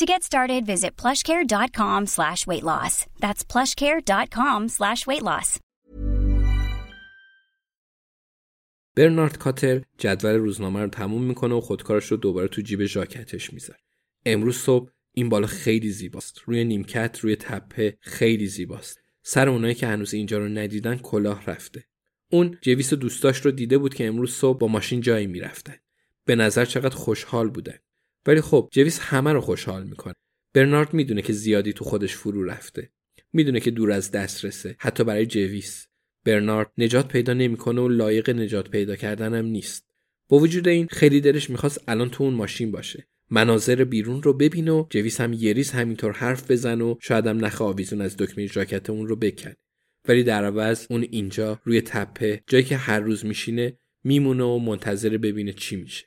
To get started, visit plushcare.com slash weight. That's plushcare.com slash weight. برنارد کاتر جدول روزنامه رو تموم می‌کنه و خودکارش رو دوباره تو جیب ژاکتش می‌ذاره. امروز صبح این بالا خیلی زیباست. روی نیمکت روی تپه خیلی زیباست. سر اونایی که هنوز اینجا رو ندیدن کلاه رفته. اون جویس دوستاش رو دیده بود که امروز صبح با ماشین جایی می‌رفتن. به نظر چقدر خوشحال بودن. ولی خب جویس همه رو خوشحال می‌کنه. برنارد می‌دونه که زیادی تو خودش فرو رفته. می‌دونه که دور از دسترسه حتی برای جویس. برنارد نجات پیدا نمی‌کنه و لایق نجات پیدا کردنم نیست. با وجود این خیلی دلش می‌خواست الان تو اون ماشین باشه. مناظر بیرون رو ببین و جویس هم یه ریز همینطور حرف بزن و شاید هم نخ آویزون از دکمه ژاکت اون رو بکن ولی در عوض اون اینجا روی تپه جایی که هر روز میشینه میمونه و منتظر ببینه چی میشه